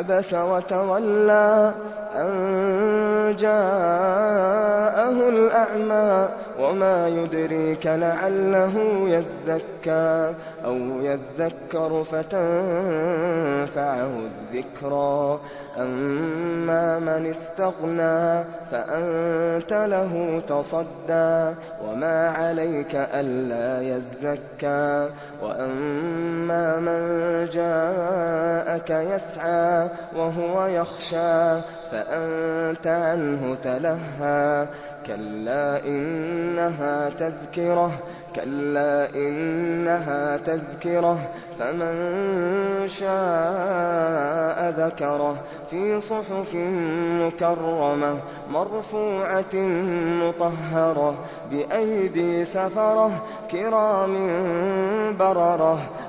عَبَسَ وَتَوَلَّىٰ أَن جَاءَهُ الْأَعْمَىٰ وَمَا يُدْرِيكَ لَعَلَّهُ يَزَّكَّىٰ أَوْ يَذَّكَّرُ فَتَنفَعَهُ الذِّكْرَىٰ أَمَّا مَنِ اسْتَغْنَىٰ فَأَنتَ لَهُ تَصَدَّىٰ وَمَا عَلَيْكَ أَلَّا يَزَّكَّىٰ وَأَمَّا مَن جَاءَكَ يَسْعَىٰ وَهُوَ يَخْشَىٰ فَأَنتَ عَنْهُ تَلَهَّىٰ. كَلَّا إِنَّهَا تَذْكِرَةٌ فَمَن شَاءَ ذَكَرَهُ. فِي صُحُفٍ مُّكَرَّمَةٍ مَّرْفُوعَةٍ مُّطَهَّرَةٍ بِأَيْدِي سَفَرَةٍ كِرَامٍ بَرَرَةٍ.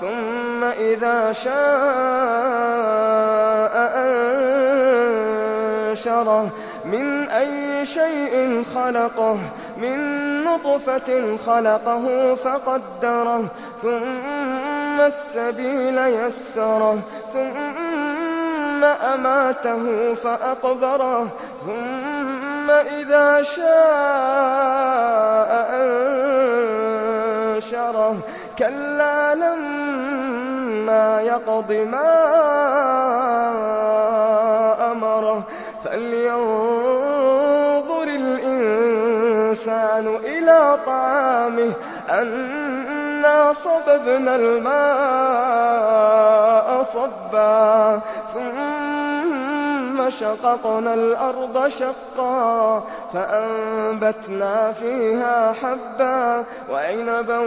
ثُمَّ إِذَا شَاءَ أَنشَرَهُ. مِنْ أَيِّ شَيْءٍ خَلَقَهُ؟ مِن نُّطْفَةٍ خَلَقَهُ فَقَدَّرَهُ. ثُمَّ السَّبِيلَ يَسَّرَهُ. ثُمَّ أَمَاتَهُ فَأَقْبَرَهُ. ثُمَّ إِذَا شَاءَ أَنشَرَهُ. كَلَّا لَمَّا يَقْضِ مَا أَمَرَهُ فَلْيَنظُرِ الْإِنسَانُ إِلَىٰ طَعَامِهِ أَنَّا صَبَبْنَا الْمَاءَ صَبًّا ثُمَّ شَقَقْنَا الْأَرْضَ شَقًّا فَأَنبَتْنَا فِيهَا حَبًّا وَعِنَبًا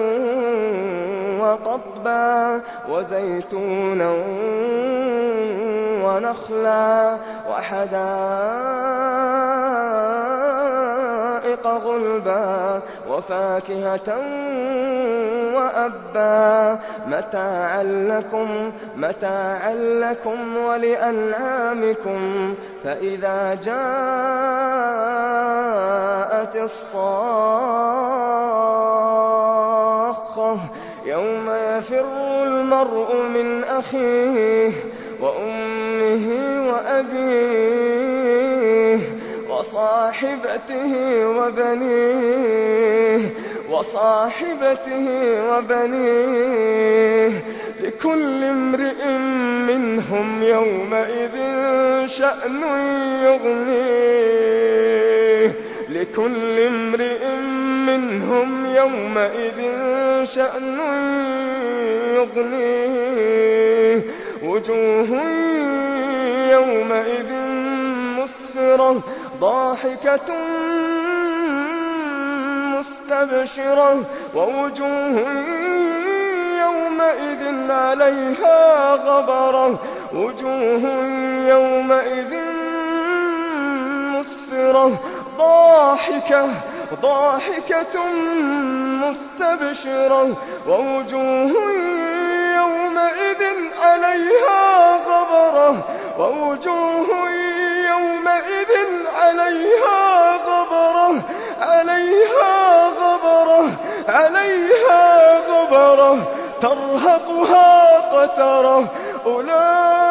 وَقَضْبًا وَزَيْتُونًا وَنَخْلًا وَحَدَائِقَ غُلْبًا وَفَاكِهَةً وَأَبًّا. مَّتَاعًا لَّكُمْ وَلِأَنْعَامِكُمْ. فَإِذَا جَاءَتِ الصَّاخَّةُ يَفِرُّ الْمَرْءُ مِنْ أَخِيهِ وَأُمِّهِ وَأَبِيهِ وَصَاحِبَتِهِ وَبَنِيهِ لِكُلِّ امْرِئٍ مِّنْهُمْ يَوْمَئِذٍ شَأْنٌ يُغْنِيهِ وُجُوهٌ يَوْمَئِذٍ مُّسْفِرَةٌ ضَاحِكَةٌ مُّسْتَبْشِرَةٌ. وَوُجُوهٌ يَوْمَئِذٍ عَلَيْهَا غَبَرَةٌ. وُجُوهٌ يَوْمَئِذٍ مُّسْفِرَةٌ ضَاحِكَةٌ مُّسْتَبْشِرَةٌ. وَوُجُوهٌ يَوْمَئِذٍ عَلَيْهَا غَبَرَةٌ وَوُجُوهٌ يَوْمَئِذٍ عَلَيْهَا غَبَرَةٌ تَرْهَقُهَا قَتَرَةٌ أُولَٰئِكَ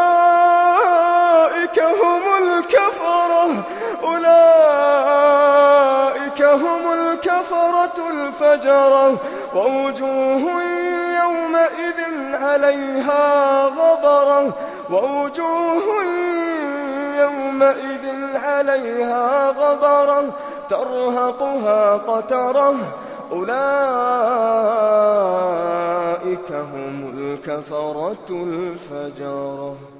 هُمُ الْكَفَرَةُ الْفَجَرَةُ وَوُجُوهٌ يَوْمَئِذٍ عَلَيْهَا غَبَرَةٌ تَرْهَقُهَا قَتَرَةٌ أُولَٰئِكَ هُمُ الْكَفَرَةُ الْفَجَرَةُ